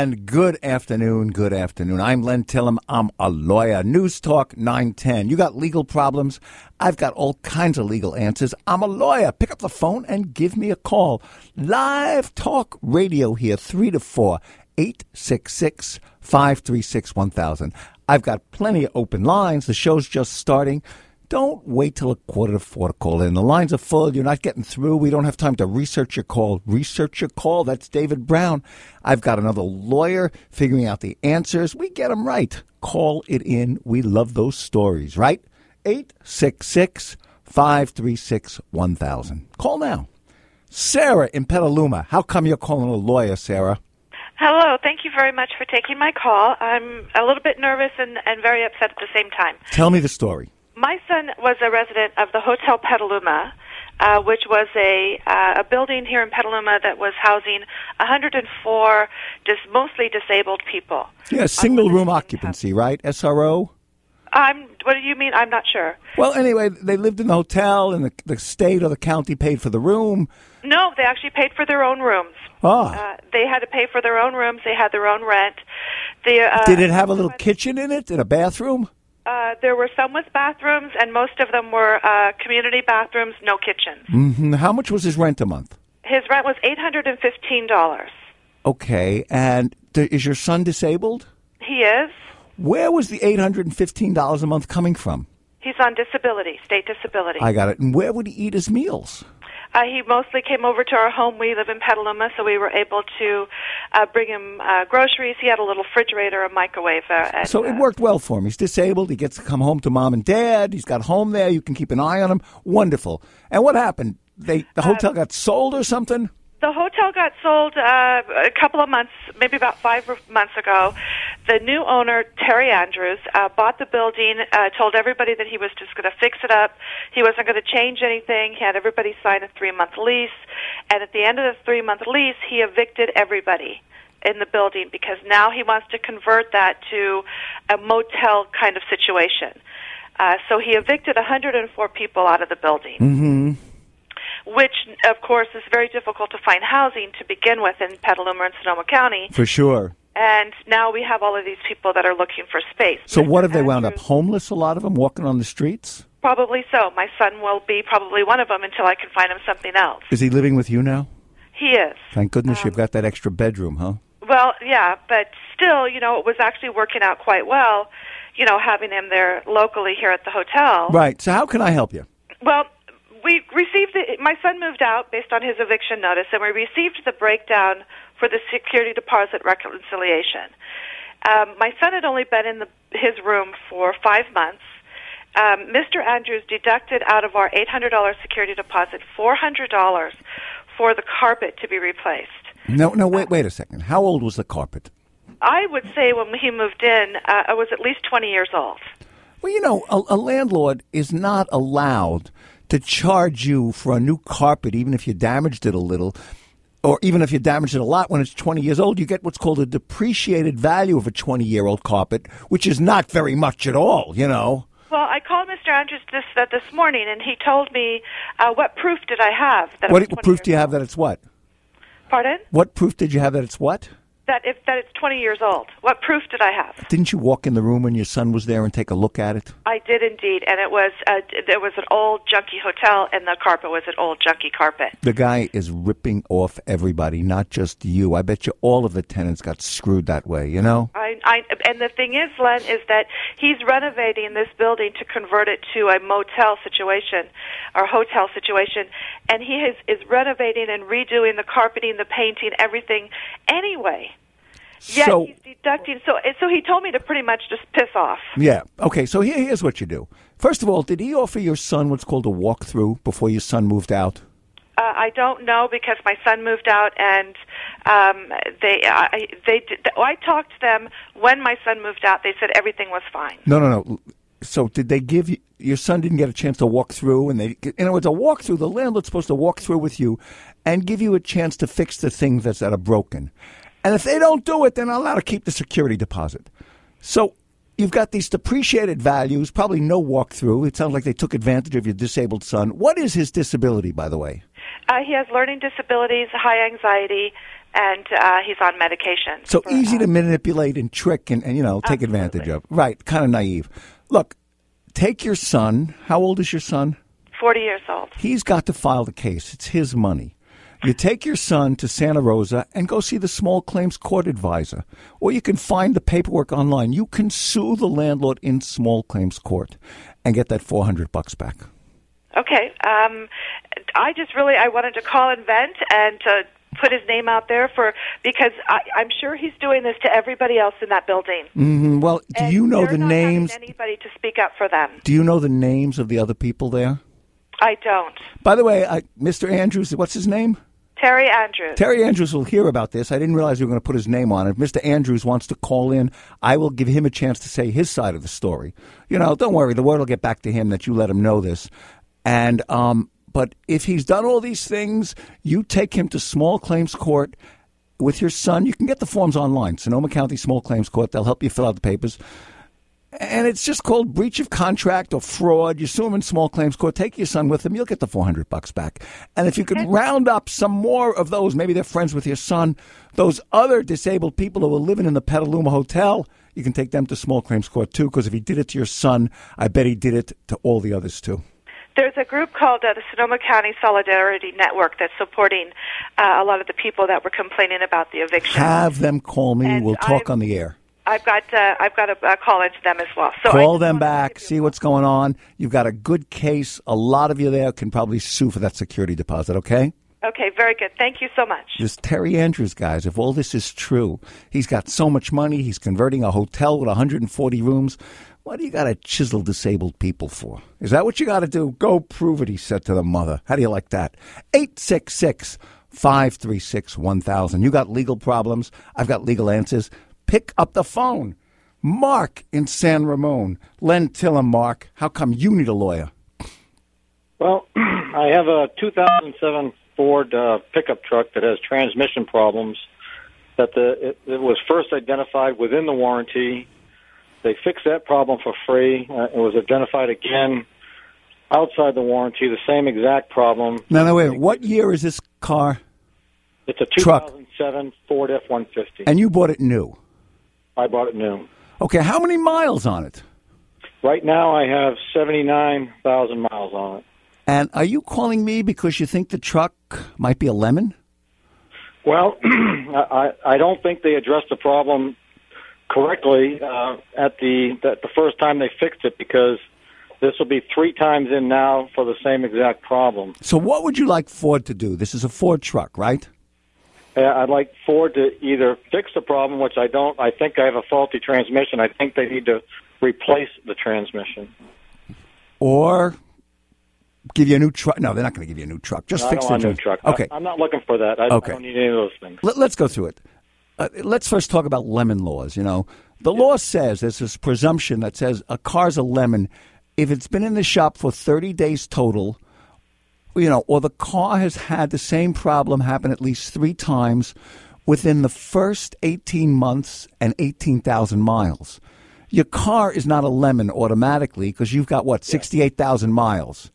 And good afternoon, good afternoon. I'm Len Tillem. I'm a lawyer. News Talk 910. You got legal problems? I've got all kinds of legal answers. I'm a lawyer. Pick up the phone and give me a call. Live talk radio here, 3 to 4, 866 536 1000. I've got plenty of open lines. The show's just starting. Don't wait till a quarter to four to call in. The lines are full. You're not getting through. We don't have time to research your call. Research your call. That's David Brown. I've got another lawyer figuring out the answers. We get them right. Call it in. We love those stories, right? 866 536 1000. Call now. Sarah in Petaluma. How come you're calling a lawyer, Sarah? Hello. Thank you very much for taking my call. I'm a little bit nervous and, and very upset at the same time. Tell me the story. My son was a resident of the Hotel Petaluma, uh, which was a uh, a building here in Petaluma that was housing 104 dis- mostly disabled people. Yeah, single room occupancy, right? SRO? I'm. What do you mean? I'm not sure. Well, anyway, they lived in the hotel, and the, the state or the county paid for the room. No, they actually paid for their own rooms. Ah. Uh, they had to pay for their own rooms. They had their own rent. The, uh, Did it have a little kitchen in it and a bathroom? Uh, there were some with bathrooms, and most of them were uh, community bathrooms, no kitchens. hmm How much was his rent a month? His rent was eight hundred and fifteen dollars. Okay, and th- is your son disabled? He is. Where was the eight hundred and fifteen dollars a month coming from? He's on disability, state disability. I got it. And where would he eat his meals? Uh, he mostly came over to our home. We live in Petaluma, so we were able to uh, bring him uh, groceries. He had a little refrigerator, a microwave. Uh, and, So it uh, worked well for him. He's disabled. He gets to come home to mom and dad. He's got home there. You can keep an eye on him. Wonderful. And what happened? They the hotel got sold or something? The hotel got sold uh, a couple of months, maybe about five months ago. The new owner, Terry Andrews, uh, bought the building, uh, told everybody that he was just going to fix it up. He wasn't going to change anything. He had everybody sign a three month lease. And at the end of the three month lease, he evicted everybody in the building because now he wants to convert that to a motel kind of situation. Uh, so he evicted 104 people out of the building Mm-hmm. Which of course is very difficult to find housing to begin with in Petaluma and Sonoma County. For sure. And now we have all of these people that are looking for space. So Mr. what have they wound up homeless? A lot of them walking on the streets. Probably so. My son will be probably one of them until I can find him something else. Is he living with you now? He is. Thank goodness Um, you've got that extra bedroom, huh? Well, yeah, but still, you know, it was actually working out quite well, you know, having him there locally here at the hotel. Right. So how can I help you? Well, we received the, my son moved out based on his eviction notice, and we received the breakdown for the security deposit reconciliation. Um, my son had only been in the, his room for five months. Um, Mr. Andrews deducted out of our $800 security deposit $400 for the carpet to be replaced. No, no. Wait, wait a second. How old was the carpet? I would say when he moved in, uh, I was at least 20 years old. Well, you know, a, a landlord is not allowed to charge you for a new carpet, even if you damaged it a little, or even if you damaged it a lot. When it's 20 years old, you get what's called a depreciated value of a 20 year old carpet, which is not very much at all, you know. Well, I called Mr. Andrews this uh, this morning, and he told me uh, what proof did I have that What proof do you have that it's what? Pardon? What proof did you have that it's what? That if that it's 20 years old. What proof did I have? Didn't you walk in the room when your son was there and take a look at it? I did indeed, and it was uh, there was an old junky hotel, and the carpet was an old junky carpet. The guy is ripping off everybody, not just you. I bet you all of the tenants got screwed that way, you know? I, I, and the thing is, Len, is that he's renovating this building to convert it to a motel situation or hotel situation, and he is, is renovating and redoing the carpeting, the painting, everything anyway. Yet so, he's deducting. So, so he told me to pretty much just piss off. yeah. Okay, so here, here's what you do. First of all, did he offer your son what's called a walkthrough before your son moved out? Uh, I don't know because my son moved out, and um, they, I, they, did, I talked to them when my son moved out. They said everything was fine. No, no, no. So did they give you, your son didn't get a chance to walk through and they, in other words, a walkthrough, the landlord's supposed to walk through with you and give you a chance to fix the things that's, that are broken. And if they don't do it, they're not allowed to keep the security deposit. So you've got these depreciated values, probably no walkthrough. It sounds like they took advantage of your disabled son. What is his disability, by the way? Uh, he has learning disabilities, high anxiety, and uh, he's on medication. So for, easy uh, to manipulate and trick and, and you know take Absolutely. advantage of. Right, kind of naive. Look, take your son. How old is your son? 40 years old. He's got to file the case. It's his money. You take your son to Santa Rosa and go see the small claims court advisor, or you can find the paperwork online. You can sue the landlord in small claims court and get that 400 bucks back. Okay. Um, I just really I wanted to call and vent and to put his name out there for because I, I'm sure he's doing this to everybody else in that building. Mm, well, do And you know the names? Anybody to speak up for them? Do you know the names of the other people there? I don't. By the way, I, Mr. Andrews, what's his name? Terry Andrews. Terry Andrews will hear about this. I didn't realize you were going to put his name on it. If Mr. Andrews wants to call in, I will give him a chance to say his side of the story. You know, don't worry, the word will get back to him that you let him know this. And um, but if he's done all these things, you take him to small claims court with your son. You can get the forms online, Sonoma County Small Claims Court. They'll help you fill out the papers. And it's just called breach of contract or fraud. You sue him in small claims court. Take your son with him. You'll get the 400 bucks back. And if you could round up some more of those, maybe they're friends with your son, those other disabled people who are living in the Petaluma Hotel, you can take them to small claims court too. Because if he did it to your son, I bet he did it to all the others too. There's a group called uh, the Sonoma County Solidarity Network that's supporting uh, a lot of the people that were complaining about the eviction. Have them call me. And we'll talk I've- on the air. I've got uh, I've got a, a call into them as well. So Call them back, see what's going on. You've got a good case. A lot of you there can probably sue for that security deposit, okay? Okay, very good. Thank you so much. This Terry Andrews, guys, if all this is true, he's got so much money, he's converting a hotel with 140 rooms. What do you got to chisel disabled people for? Is that what you got to do? Go prove it, he said to the mother. How do you like that? 866 536 1000. You got legal problems, I've got legal answers. Pick up the phone. Mark in San Ramon. Len Tillem, Mark. How come you need a lawyer? Well, I have a 2007 Ford uh, pickup truck that has transmission problems. That the it, it was first identified within the warranty. They fixed that problem for free. Uh, it was identified again outside the warranty. The same exact problem. Now, no, wait. What year is this car? It's a Truck. 2007 Ford F-150. And you bought it new. I bought it new. Okay, how many miles on it? Right now, I have 79,000 miles on it. And are you calling me because you think the truck might be a lemon? Well, I, I don't think they addressed the problem correctly uh, at the that the first time they fixed it because this will be three times in now for the same exact problem. So, what would you like Ford to do? This is a Ford truck, right? Uh, I'd like Ford to either fix the problem, which I don't. I think I have a faulty transmission. I think they need to replace the transmission. Or give you a new truck? No, they're not going to give you a new truck. Just I fix the new truck. Okay, I, am not looking for that. I, Okay. I don't need any of those things. Let, us go through it. Uh, let's first talk about lemon laws. You know, the law says there's this presumption that says a car's a lemon if it's been in the shop for 30 days total, you know, or the car has had the same problem happen at least three times within the first 18 months and 18,000 miles. Your car is not a lemon automatically because you've got what 68,000 miles.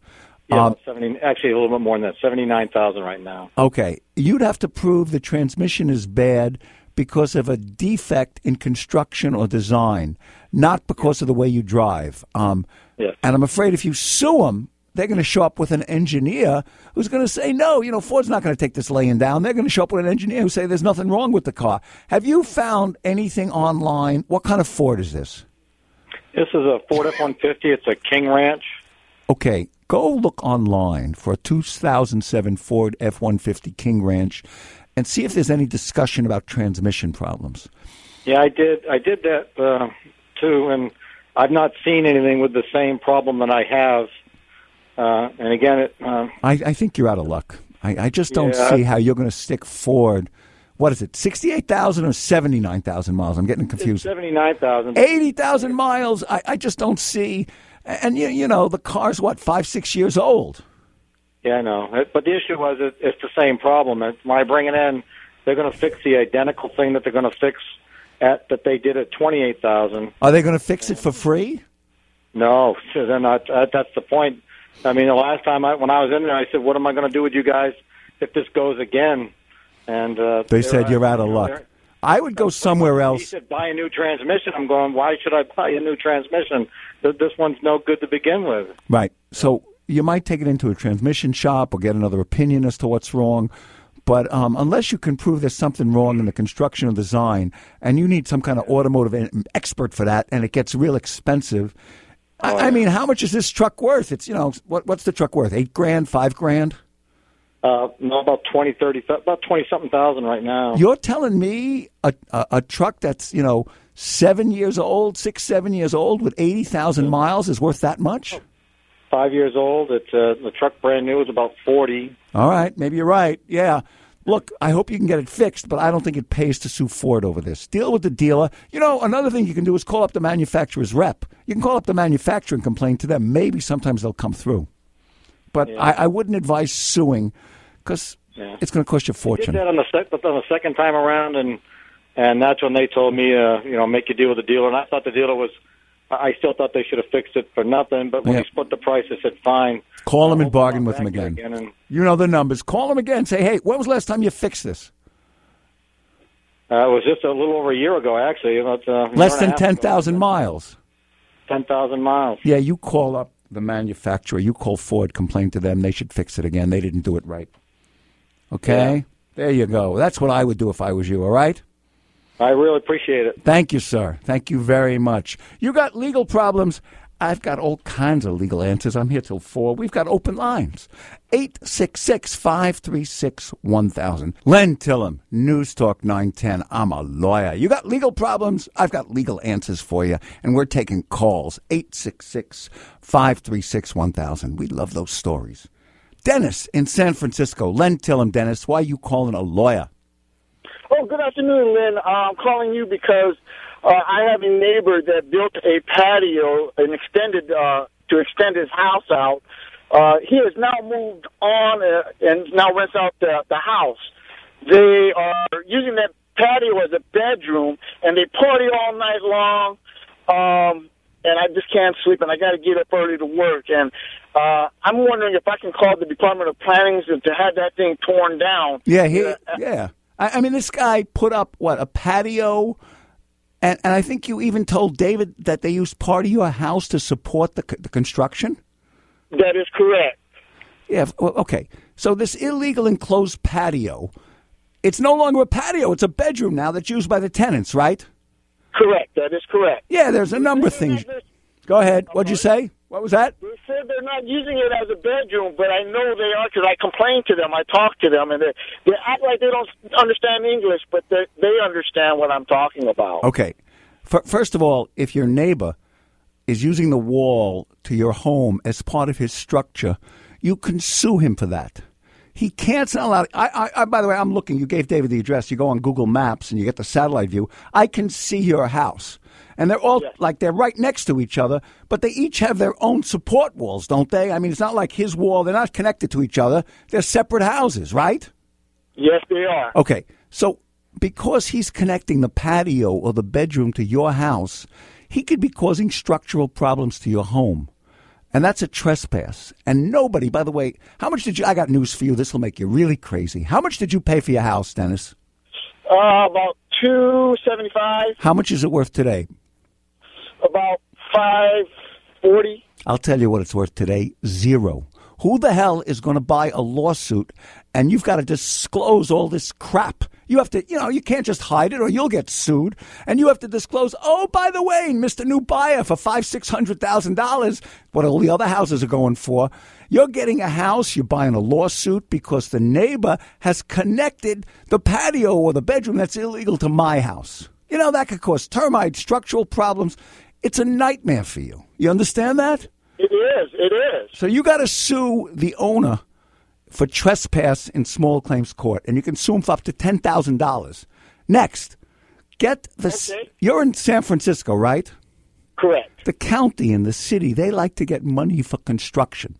Yeah, Um, seventy. Actually, a little bit more than that. Seventy nine thousand right now. Okay, you'd have to prove the transmission is bad because of a defect in construction or design, not because of the way you drive. Um, Yes. And I'm afraid if you sue them, they're going to show up with an engineer who's going to say, no, you know, Ford's not going to take this laying down. They're going to show up with an engineer who say there's nothing wrong with the car. Have you found anything online? What kind of Ford is this? This is a Ford F one fifty. It's a King Ranch. Okay, go look online for a 2007 Ford F 150 King Ranch and see if there's any discussion about transmission problems. Yeah, I did. I did that uh, too, and I've not seen anything with the same problem that I have. Uh, and again, it, uh, I, I think you're out of luck. I, I just don't Yeah. see how you're going to stick Ford. What is it, 68,000 or 79,000 miles? I'm getting confused. seventy nine thousand. 80,000 miles, I, I just don't see. And, you, you know, the car's, what, five, six years old? Yeah, I know. But the issue was it, it's the same problem. And when I bring it in, they're going to fix the identical thing that they're going to fix at that they did at twenty eight thousand. Are they going to fix it for free? No, they're not. Uh, that's the point. I mean, the last time I when I was in there, I said, "What am I going to do with you guys if this goes again?" and uh, They said you're out of luck. I would go somewhere else. He said buy a new transmission. I'm going. Why should I buy a new transmission? This one's no good to begin with. Right. So you might take it into a transmission shop or get another opinion as to what's wrong. But um, unless you can prove there's something wrong in the construction or design, and you need some kind of automotive expert for that, and it gets real expensive. I, I mean, how much is this truck worth? It's you know what, what's the truck worth? Eight grand, five grand? Uh, no, about twenty, thirty, about twenty something thousand right now. You're telling me a, a, a truck that's you know seven years old, six, seven years old, with eighty thousand miles is worth that much? Five years old. It's uh, the truck brand new is about forty. All right, maybe you're right. Yeah. Look, I hope you can get it fixed, but I don't think it pays to sue Ford over this. Deal with the dealer. You know, another thing you can do is call up the manufacturer's rep. You can call up the manufacturer and complain to them. Maybe sometimes they'll come through. But I, I wouldn't advise suing because Yeah. it's going to cost you a Did fortune. that on the sec- on the second time around, and and that's when they told me, uh, you know, make a deal with the dealer. And I thought the dealer was. I still thought they should have fixed it for nothing, but when Yeah. he split the price, I said, "Fine." Call them and bargain with them there again. and, You know the numbers. Call them again. Say, hey, when was the last time you fixed this? uh, it was just a little over a year ago, actually. About, uh, Less year and a than half ten ago. thousand miles. Ten thousand miles. Yeah, you call up the manufacturer. You call Ford, complain to them. They should fix it again. They didn't do it right. Okay? Yeah. There you go. That's what I would do if I was you, all right? I really appreciate it. Thank you, sir. Thank you very much. You got legal problems. I've got all kinds of legal answers. I'm here till 4. We've got open lines. 866 536 1000. Len Tillem, News Talk 910. I'm a lawyer. You got legal problems? I've got legal answers for you. And we're taking calls. 866 536 1000. We love those stories. Dennis in San Francisco. Len Tillem, Dennis. Why are you calling a lawyer? Oh, good afternoon, Lynn. Uh, I'm calling you because uh, I have a neighbor that built a patio and extended uh, to extend his house out. Uh, he has now moved on uh, and now rents out the, the house. They are using that patio as a bedroom, and they party all night long. Um, and I just can't sleep, and I got to get up early to work. And uh, I'm wondering if I can call the Department of Planning to have that thing torn down. Yeah, he, Uh, yeah. I, I mean, this guy put up what a patio, and and I think you even told David that they used part of your house to support the the construction. That is correct. Yeah. well, Okay. So this illegal enclosed patio, it's no longer a patio; it's a bedroom now that's used by the tenants, right? Correct. That is correct. Yeah. There's a number of things. Go ahead. What'd you say? What was that? They said they're not using it as a bedroom, but I know they are because I complained to them. I talked to them, and they they act like they don't understand English, but they they understand what I'm talking about. Okay. First of all, if your neighbor is using the wall to your home as part of his structure, you can sue him for that. He can't allowed. I, I, I, by the way, I'm looking. You gave David the address. You go on Google Maps and you get the satellite view. I can see your house, and they're all like they're right next to each other, but they each have their own support walls, don't they? I mean, it's not like his wall. They're not connected to each other. They're separate houses, right? Yes, they are. Okay, so because he's connecting the patio or the bedroom to your house, he could be causing structural problems to your home. And that's a trespass. And nobody, by the way, how much did you? I got news for you. This will make you really crazy. How much did you pay for your house, Dennis? Uh, about two seventy five, How much is it worth today? About five forty. I'll tell you what it's worth today zero. Who the hell is going to buy a lawsuit and you've got to disclose all this crap? You have to, you know, you can't just hide it or you'll get sued. And you have to disclose, oh, by the way, Mr. New Buyer for five, six hundred thousand dollars, what all the other houses are going for. You're getting a house, you're buying a lawsuit because the neighbor has connected the patio or the bedroom that's illegal to my house. You know, that could cause termite, structural problems. It's a nightmare for you. You understand that? It is. It is. So you got to sue the owner for trespass in small claims court, and you can sue him for up to ten thousand dollars. Next, get the. Okay. You're in San Francisco, right? Correct. The county and the city they like to get money for construction,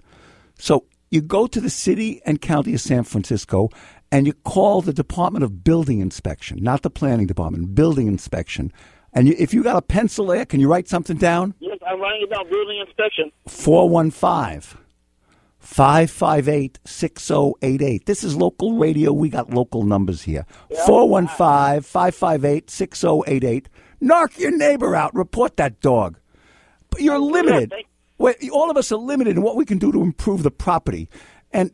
so you go to the city and county of San Francisco, and you call the Department of Building Inspection, not the Planning Department, Building Inspection. And you, if you got a pencil there, can you write something down? Yes, I'm writing it down. Building inspection. 415 558 6088. This is local radio. We got local numbers here 415 558 6088. Knock your neighbor out. Report that dog. But you're limited. All of us are limited in what we can do to improve the property. And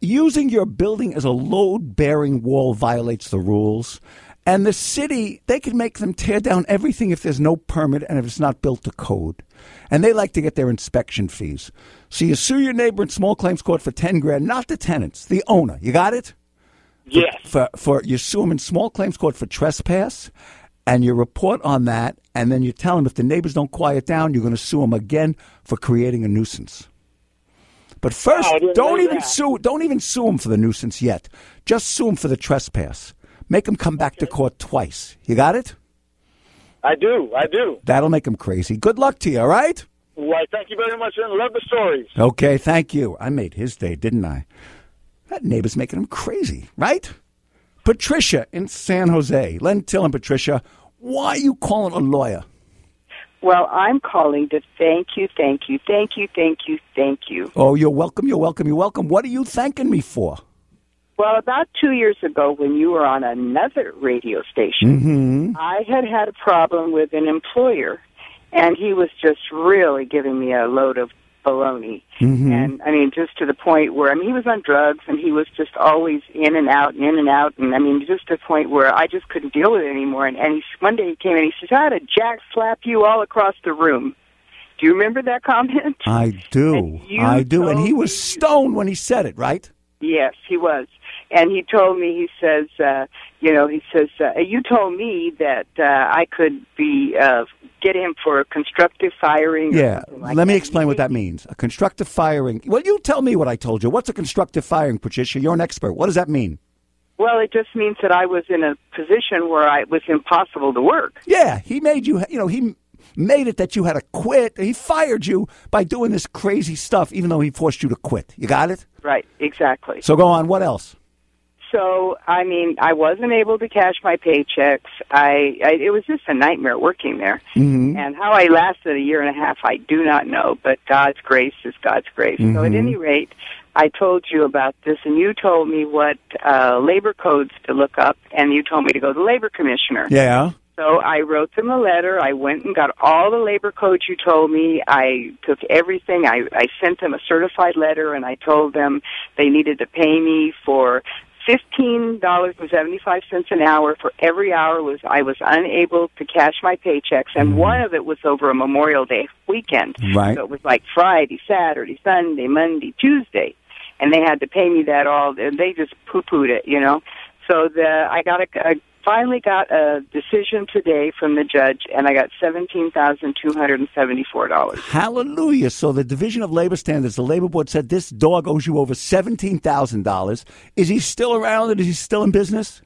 using your building as a load bearing wall violates the rules. And the city, they can make them tear down everything if there's no permit and if it's not built to code. And they like to get their inspection fees. So you sue your neighbor in small claims court for 10 grand, not the tenants, the owner. You got it? Yes. For, for you sue him in small claims court for trespass and you report on that and then you tell him if the neighbors don't quiet down, you're going to sue him again for creating a nuisance. But first, Oh, don't even that. sue. Don't even sue him for the nuisance yet. Just sue him for the trespass. Make him come back to court twice. You got it? I do. I do. That'll make him crazy. Good luck to you. All right? Why, thank you very much, and love the stories. Okay. Thank you. I made his day, didn't I? That neighbor's making him crazy, right? Patricia in San Jose. Len Tillem, Patricia. Why are you calling a lawyer? Well, I'm calling to thank you, thank you, thank you, thank you, thank you. Oh, you're welcome. You're welcome. You're welcome. What are you thanking me for? Well, about two years ago, when you were on another radio station, mm-hmm. I had had a problem with an employer, and he was just really giving me a load of baloney. Mm-hmm. And I mean, just to the point where I mean, he was on drugs, and he was just always in and out, and in and out, and I mean, just to the point where I just couldn't deal with it anymore. And, and he, one day he came and he says, "I had a jack slap you all across the room." Do you remember that comment? I do. I do. And he was stoned when he said it, right? Yes, he was. And he told me, he says, uh, you know, he says, uh, you told me that uh, I could be, uh, get him for a constructive firing. Yeah. like Let me that. explain what that means. A constructive firing. Well, you tell me what I told you. What's a constructive firing, Patricia? You're an expert. What does that mean? Well, it just means that I was in a position where I, it was impossible to work. Yeah, he made you, you know, he made it that you had to quit. He fired you by doing this crazy stuff, even though he forced you to quit. You got it? Right, exactly. So go on. What else? So, I mean, I wasn't able to cash my paychecks. I, I it was just a nightmare working there. Mm-hmm. And how I lasted a year and a half, I do not know. But God's grace is God's grace. So, Mm-hmm. at any rate, I told you about this, and you told me what uh, labor codes to look up, and you told me to go to the labor commissioner. Yeah. So I wrote them a letter. I went and got all the labor codes you told me. I took everything. I, I sent them a certified letter, and I told them they needed to pay me for fifteen dollars and seventy five cents an hour for every hour was I was unable to cash my paychecks, and mm-hmm. one of it was over a Memorial Day weekend. Right. So it was like Friday, Saturday, Sunday, Monday, Tuesday, and they had to pay me that all. And they just poo pooed it, you know. So the I got a. I finally got a decision today from the judge, and I got seventeen thousand two hundred and seventy four dollars. Hallelujah. So the Division of Labor Standards, the Labor Board said this dog owes you over $17,000. Is he still around and is he still in business?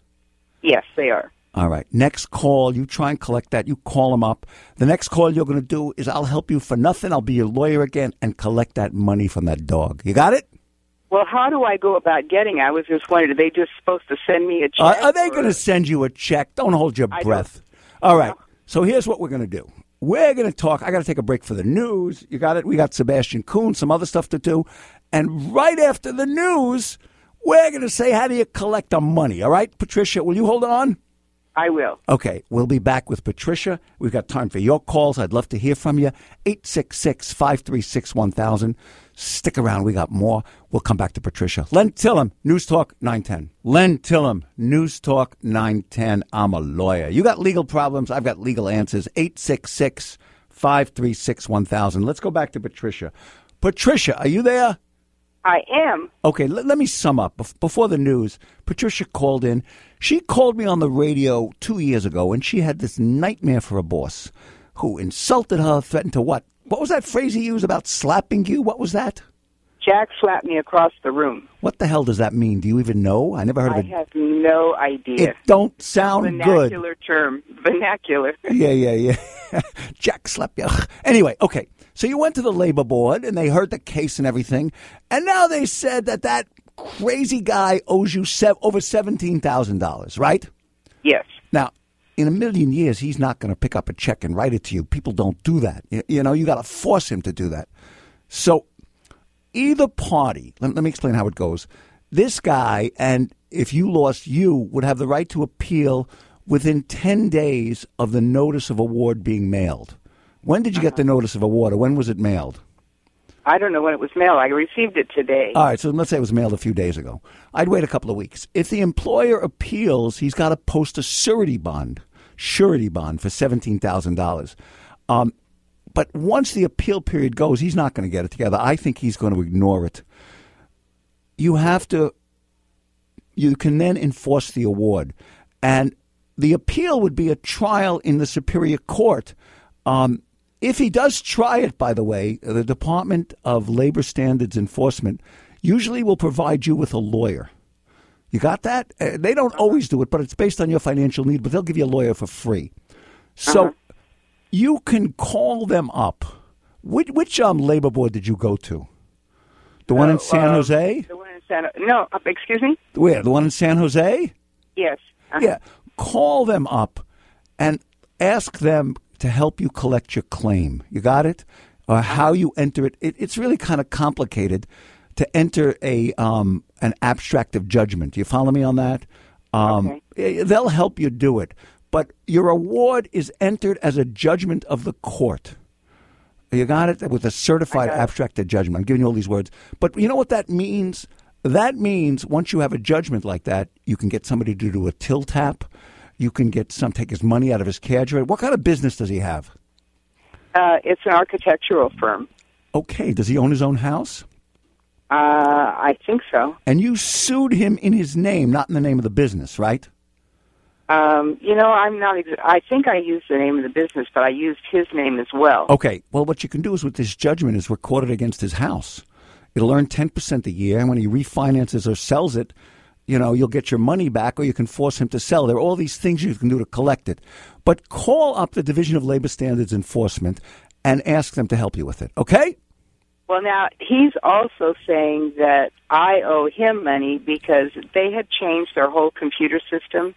Yes, they are. All right. Next call, you try and collect that. You call him up. The next call you're going to do is I'll help you for nothing. I'll be your lawyer again and collect that money from that dog. You got it? Well, how do I go about getting? it? I was just wondering, are they just supposed to send me a check? Are, are they going to send you a check? Don't hold your I breath. All right. So here's what we're going to do. We're going to talk. I got to take a break for the news. You got it? We got Sebastian Kuhn, some other stuff to do. And right after the news, we're going to say, how do you collect the money? All right, Patricia, will you hold on? I will. Okay, we'll be back with Patricia. We've got time for your calls. I'd love to hear from you. 866 536 1000. Stick around. We got more. We'll come back to Patricia. Len Tillem, News Talk 910. Len Tillem, News Talk 910. I'm a lawyer. You got legal problems. I've got legal answers. 866 536 1000. Let's go back to Patricia. Patricia, are you there? I am. Okay, let, let me sum up. Bef- Before the news, Patricia called in. She called me on the radio two years ago, and she had this nightmare for a boss who insulted her, threatened to what? What was that phrase he used about slapping you? What was that? Jack slapped me across the room. What the hell does that mean? Do you even know? I never heard of it. I have no idea. It don't sound good. Vernacular term. Vernacular. Yeah, yeah, yeah. Jack slap you. Anyway, okay. So you went to the labor board and they heard the case and everything, and now they said that that crazy guy owes you sev- over seventeen thousand dollars, right? yes. Now, in a million years, he's not going to pick up a check and write it to you. People don't do that. You, you know, you got to force him to do that. So either party, let, let me explain how it goes. This guy, and if you lost, you would have the right to appeal within 10 days of the notice of award being mailed. When did you get the uh-huh. notice of award, or when was it mailed? I don't know when it was mailed. I received it today. All right, so let's say it was mailed a few days ago. I'd wait a couple of weeks. If the employer appeals, he's got to post a surety bond, surety bond for seventeen thousand um, dollars. But once the appeal period goes, he's not going to get it together. I think he's going to ignore it. You have to. You can then enforce the award, and the appeal would be a trial in the superior court. Um, if he does try it, by the way, the Department of Labor Standards Enforcement usually will provide you with a lawyer. You got that? Uh, they don't always do it, but it's based on your financial need, but they'll give you a lawyer for free. So uh-huh. you can call them up. Which, which um, labor board did you go to? The one uh, in San Jose? The one in San No, uh, excuse me? Where? The one in San Jose? Yes. Uh-huh. Yeah. Call them up and ask them to help you collect your claim. You got it? Or how you enter it. it it's really kind of complicated to enter a um, an abstract of judgment. Do you follow me on that? Um, okay. They'll help you do it. But your award is entered as a judgment of the court. You got it? With a certified abstract of judgment. I'm giving you all these words. But you know what that means? That means once you have a judgment like that, you can get somebody to do a till tap you can get some take his money out of his cadre. What kind of business does he have? Uh, it's an architectural firm. Okay. Does he own his own house? Uh, I think so. And you sued him in his name, not in the name of the business, right? Um, you know, I'm not. Ex- I think I used the name of the business, but I used his name as well. Okay. Well, what you can do is with this judgment is record it against his house. It'll earn ten percent a year, and when he refinances or sells it, you know, you'll get your money back or you can force him to sell. There are all these things you can do to collect it. But call up the Division of Labor Standards Enforcement and ask them to help you with it, okay? Well, now, he's also saying that I owe him money because they had changed their whole computer system,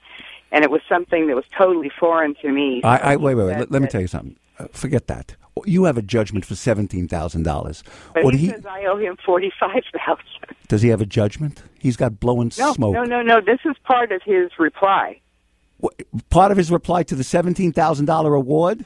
and it was something that was totally foreign to me. I, I wait, wait, wait. Let, let me tell you something. Uh, forget that you have a judgment for seventeen thousand dollars. What he, he, says I owe him forty five thousand. Does he have a judgment? He's got blowing no, smoke. No, no, no. This is part of his reply. What, part of his reply to the seventeen thousand dollar award.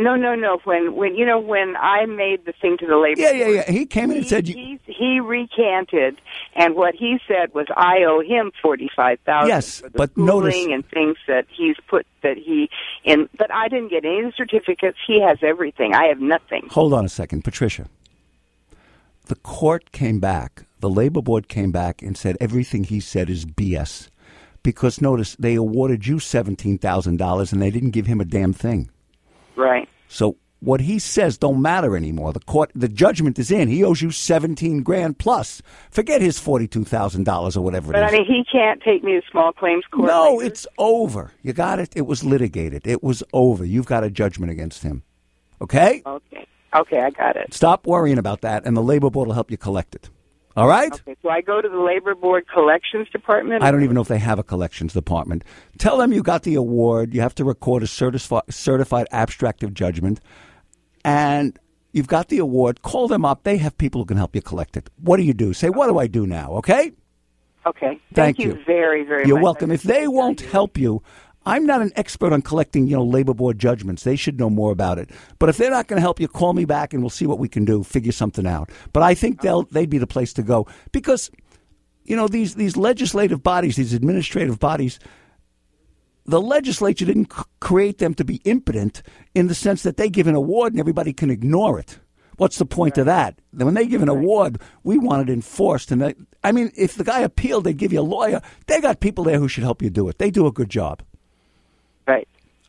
No, no, no. When when you know when I made the thing to the labor. Board Yeah, yeah, yeah. He came in and said you... he, he recanted, and what he said was I owe him forty five thousand. Yes, but notice and things that he's put that he in. But I didn't get any certificates. He has everything. I have nothing. Hold on a second, Patricia. The court came back. The labor board came back and said everything he said is BS. Because notice they awarded you seventeen thousand dollars and they didn't give him a damn thing. Right. So what he says don't matter anymore. The court, the judgment is in. He owes you seventeen grand plus. Forget his forty two thousand dollars or whatever. It is. But I mean, he can't take me to small claims court. No, later. it's over. You got it. It was litigated. It was over. You've got a judgment against him. Okay. Okay. Okay, I got it. Stop worrying about that, and the labor board will help you collect it. All right? Okay, so I go to the Labor Board Collections Department? I don't even know if they have a collections department. Tell them you got the award. You have to record a certifi- certified abstract of judgment. And you've got the award. Call them up. They have people who can help you collect it. What do you do? Say, what do I do now? Okay? Okay. Thank, Thank you. you. very, very You're much. welcome. If they won't help you, I'm not an expert on collecting, you know, labor board judgments. They should know more about it. But if they're not going to help you, call me back and we'll see what we can do, figure something out. But I think they'll they'd be the place to go because you know these these legislative bodies, these administrative bodies, the legislature didn't c- create them to be impotent in the sense that they give an award and everybody can ignore it. What's the point right. of that? When they give an award, we want it enforced. And they, I mean, if the guy appealed, they'd give you a lawyer. They got people there who should help you do it. They do a good job.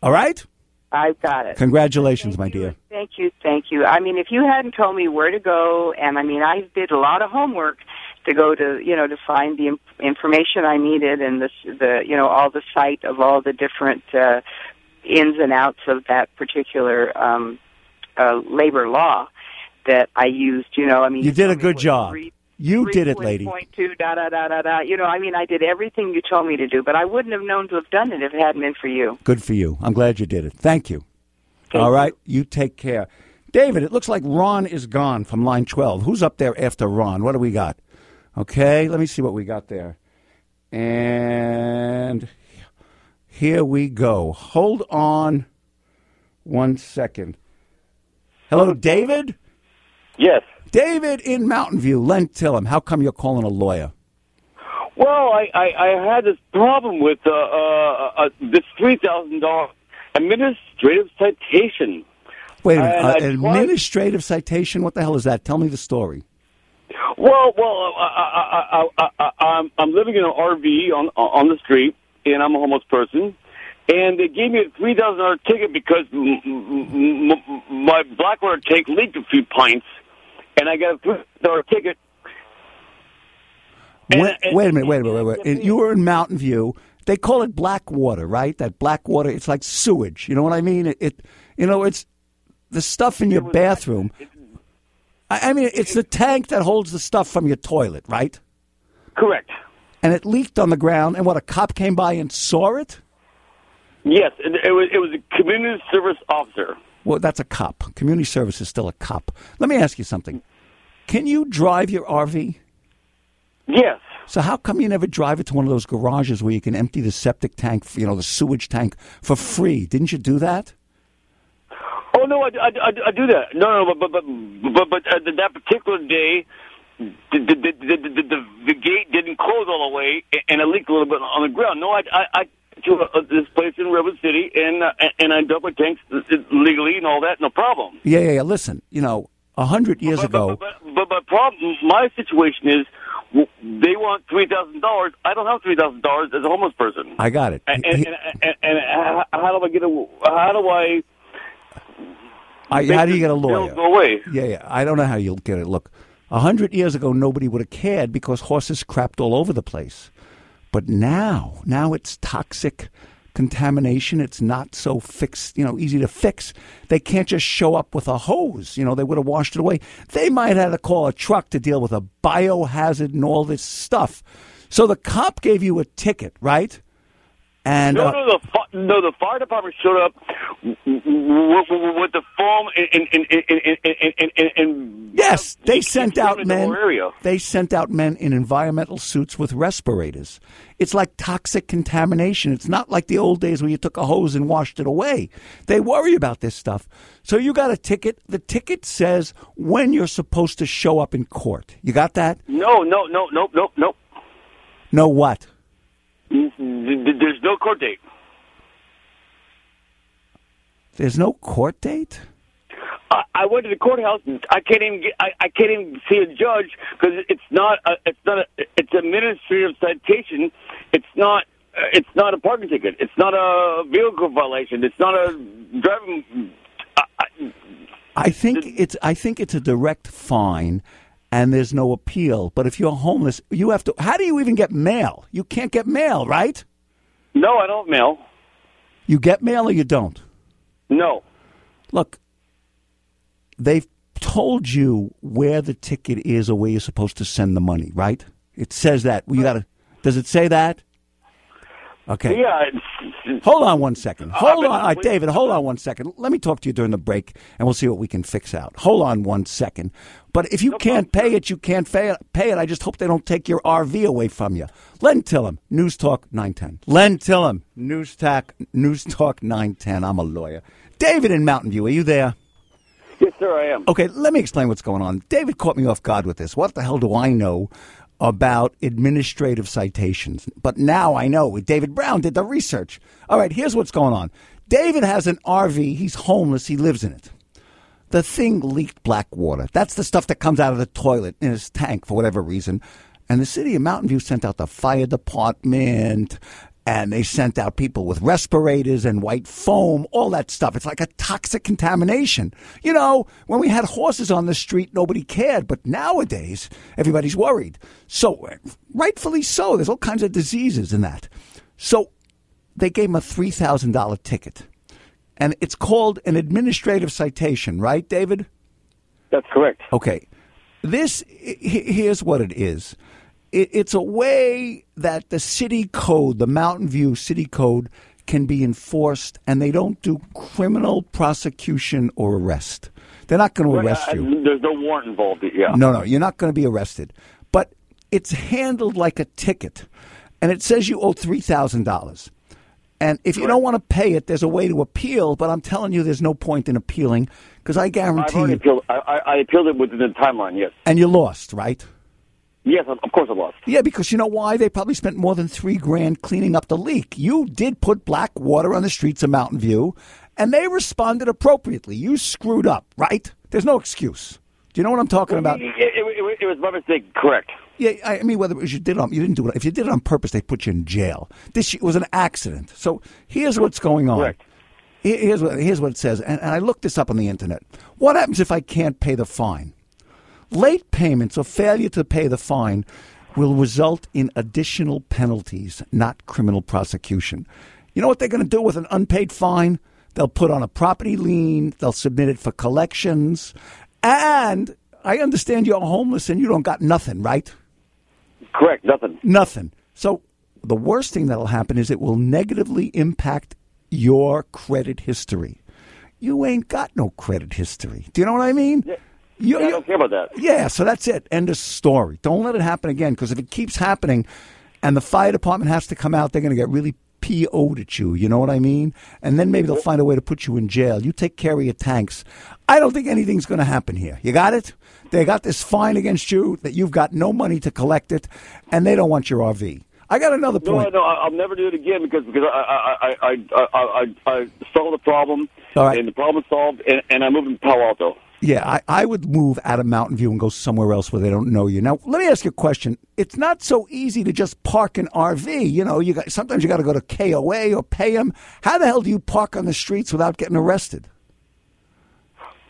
All right? I've got it. Congratulations, thank my you, dear. Thank you, thank you. I mean, if you hadn't told me where to go, and I mean, I did a lot of homework to go to, you know, to find the information I needed and the, the, you know, all the site of all the different uh, ins and outs of that particular um, uh, labor law that I used. You know, I mean, you did a good job. You did it, lady. Point two, da da da da da. You know, I mean, I did everything you told me to do, but I wouldn't have known to have done it if it hadn't been for you. Good for you. I'm glad you did it. Thank you. Thank All you. right, you take care. David, it looks like Ron is gone from line 12. Who's up there after Ron? What do we got? Okay, let me see what we got there. And here we go. Hold on one second. Hello, David? Yes. David in Mountain View. Len Tillem, how come you're calling a lawyer? Well, I, I, I had this problem with uh, uh, uh, this $3,000 administrative citation. Wait a minute. Uh, tried- administrative citation? What the hell is that? Tell me the story. Well, well, I, I, I, I, I, I'm, I'm living in an RV on uh, on the street, and I'm a homeless person. And they gave me a three thousand dollar ticket because m- m- m- my Blackwater tank leaked a few pints, and I got a three dollar ticket. And- Wait, and- wait a minute. Wait a minute. Wait, wait. And You were in Mountain View. They call it black water, right? That black water. It's like sewage. You know what I mean? It. it you know, it's the stuff in your bathroom. I, I mean, it's the tank that holds the stuff from your toilet, right? Correct. And it leaked on the ground. And what? A cop came by and saw it. Yes, it, it was it was a community service officer. Well, that's a cop. Community service is still a cop. Let me ask you something. Can you drive your RV? Yes. So how come you never drive it to one of those garages where you can empty the septic tank, you know, the sewage tank for free? Didn't you do that? Oh no, I, I, I, I do that. No, no, but but but but, but uh, that particular day, the the, the the the the the gate didn't close all the way, and it leaked a little bit on the ground. No, I I. To uh, this place in River City, and uh, and I my tanks legally and all that, no problem. Yeah, yeah, yeah. Listen, you know, a hundred years But, ago, but, but, but my problem, my situation is, they want three thousand dollars. I don't have three thousand dollars as a homeless person. I got it. and, He- and, and, and how- how do I get a? How do I? I- how do you get a lawyer? Go away. Yeah, yeah. I don't know how you'll get it. Look, a hundred years ago, nobody would have cared because horses crapped all over the place. But now, now it's toxic contamination. It's not so fixed, you know, easy to fix. They can't just show up with a hose. You know, they would have washed it away. They might have to call a truck to deal with a biohazard and all this stuff. So the cop gave you a ticket, right? And No, uh, no, the no, the fire department showed up w- w- w- with the foam and and and and and, and, and, and Yes, they sent out the men. They sent out men in environmental suits with respirators. It's like toxic contamination. It's not like the old days where you took a hose and washed it away. They worry about this stuff. So you got a ticket. The ticket says when you're supposed to show up in court. You got that? No, no, no, no, no, no. No what? There's no court date. There's no court date? I, I went to the courthouse. I can't even get. I, I can't even see a judge because it's not. A, it's not. A, it's an administrative citation. It's not. uh, It's not a parking ticket. It's not a vehicle violation. It's not a driving. I, I, I think it's I think it's a direct fine and there's no appeal. But if you're homeless, you have to how do you even get mail? You can't get mail, right? no, I don't mail. You get mail or you don't? No. Look, they've told you where the ticket is or where you're supposed to send the money, right? It says that. You uh, got to. Does it say that? Okay. Yeah. Hold on one second. Hold on, All right, waiting- David. Hold on one second. Let me talk to you during the break, and we'll see what we can fix out. Hold on one second. But if you can't pay it, you can't pay it. Pay it. I just hope they don't take your RV away from you. Len Tillem, News Talk 910. Len Tillem, News Talk, News Talk 910. I'm a lawyer. David in Mountain View, are you there? yes, sir. I am. Okay, let me explain what's going on. David caught me off guard with this. What the hell do I know about administrative citations? But now I know. David Brown did the research. All right, here's what's going on. David has an RV. He's homeless. He lives in it. The thing leaked black water. That's the stuff that comes out of the toilet in his tank for whatever reason. And the city of Mountain View sent out the fire department and they sent out people with respirators and white foam, all that stuff. It's like a toxic contamination. You know, when we had horses on the street, nobody cared. But nowadays, everybody's worried. So, rightfully so, there's all kinds of diseases in that. So, they gave him a $3,000 ticket. And it's called an administrative citation, right, David? That's correct. Okay. This, here's what it is it, it's a way that the city code, the Mountain View city code, can be enforced, and they don't do criminal prosecution or arrest. They're not going to arrest Uh, you. There's no warrant involved. Yeah. No, no, you're not going to be arrested. But it's handled like a ticket, and it says you owe three thousand dollars. And if you don't want to pay it, there's a way to appeal. But I'm telling you, there's no point in appealing because I guarantee you. appealed. I, I, I appealed it within the timeline. Yes. And you lost, right? Yes. Of of course, I lost. Yeah, because you know why? They probably spent more than three grand cleaning up the leak. You did put black water on the streets of Mountain View, and they responded appropriately. You screwed up, right? There's no excuse. Do you know what I'm talking about? It, it, it, it was my mistake. Correct. Yeah, I mean, whether it was you did it on, you didn't do it. If you did it on purpose, they put you in jail. This was an accident. So here's what's going on. Correct. Here's what, here's what it says, and, and I looked this up on the internet. What happens if I can't pay the fine? Late payments or failure to pay the fine will result in additional penalties, not criminal prosecution. You know what they're going to do with an unpaid fine? They'll put on a property lien, they'll submit it for collections, and I understand you're homeless and you don't got nothing, right? Correct. Nothing. Nothing. So the worst thing that'll happen is it will negatively impact your credit history. You ain't got no credit history. Do you know what I mean? You- I don't care about that. yeah, so that's it. End of story. Don't let it happen again because if it keeps happening and the fire department has to come out, they're going to get really PO'd at you. You know what I mean? And then maybe they'll find a way to put you in jail. You take care of your tanks. I don't think anything's going to happen here. You got it? They got this fine against you that you've got no money to collect it, and they don't want your RV. I got another No, point. no, I- I'll never do it again because because I I I I I, I, I solved the problem right. and the problem solved and, and I moved to Palo Alto. Yeah, I, I would move out of Mountain View and go somewhere else where they don't know you. Now, let me ask you a question. It's not so easy to just park an RV. You know, you got sometimes you got to go to KOA or pay them. How the hell do you park on the streets without getting arrested?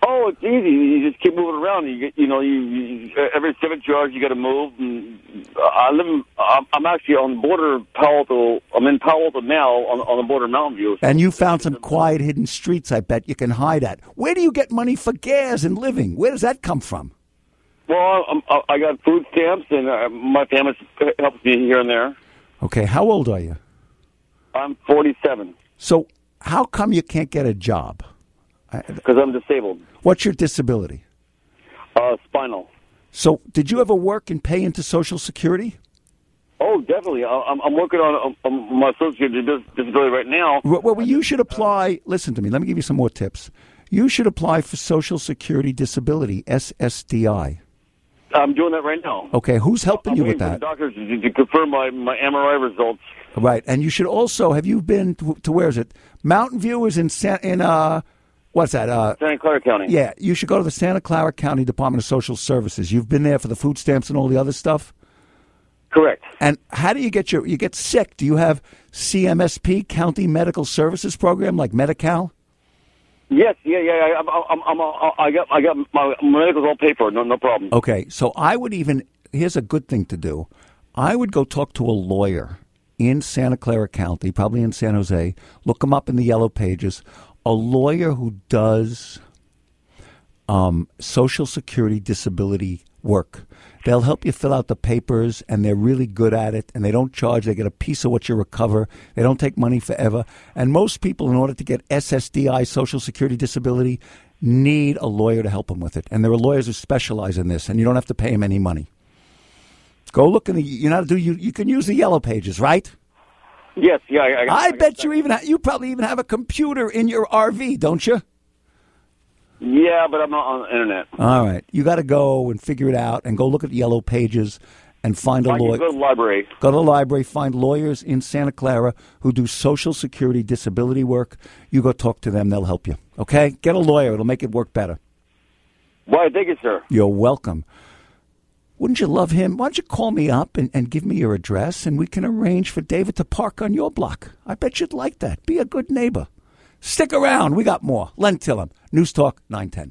Oh, it's easy. You just keep moving around. You get, you know, you, you every seven yards you got to move. And I live. In, I'm, I'm actually on the border of Palo Alto. I'm in Palo Alto now on on the border of Mountain View. And you found some quiet, hidden streets. I bet you can hide at. Where do you get money for gas and living? Where does that come from? Well, I'm, I I got food stamps and uh, my family helps me here and there. Okay, how old are you? I'm 47 So, how come you can't get a job? Because I'm disabled. What's your disability? Uh, spinal. So, did you ever work and pay into Social Security? Oh, definitely. I, I'm, I'm working on, on my social security disability right now. Well, well, you should apply. Listen to me. Let me give you some more tips. You should apply for Social Security Disability (SSDI). I'm doing that right now. Okay, who's helping I'm you with that? the doctors to, to confirm my, my MRI results. Right, and you should also have you been to, to where is it? Mountain View is in San, in uh, what's that? Uh, Santa Clara County. yeah, you should go to the Santa Clara County Department of Social Services. You've been there for the food stamps and all the other stuff. Correct. And how do you get your you get sick? Do you have CMSP County Medical Services Program like Medi-Cal? Yes, yeah, yeah. yeah. I'm, I'm, I'm, I'm, I got, I got my medical's all paid for. No, no problem. Okay, so I would even here's a good thing to do. I would go talk to a lawyer in Santa Clara County, probably in San Jose. Look them up in the yellow pages. A lawyer who does um, Social Security disability work. They'll help you fill out the papers, and they're really good at it. And they don't charge; they get a piece of what you recover. They don't take money forever. And most people, in order to get SSDI, Social Security disability, need a lawyer to help them with it. And there are lawyers who specialize in this, and you don't have to pay them any money. Go look in the. You know, do You you can use the yellow pages, right? Yes, yeah. I, I, I bet you even ha- you probably even have a computer in your RV, don't you? Yeah, but I'm not on the internet. All right, you got to go and figure it out, and go look at the yellow pages, and find a lawyer. go to the library. Go to the library, find lawyers in Santa Clara who do Social Security disability work. You go talk to them; they'll help you. Okay, get a lawyer; it'll make it work better. Why, thank you, sir. You're welcome. Wouldn't you love him? Why don't you call me up and, and give me your address, and we can arrange for David to park on your block? I bet you'd like that. Be a good neighbor. Stick around. We got more. Len Tillem, News Talk 910.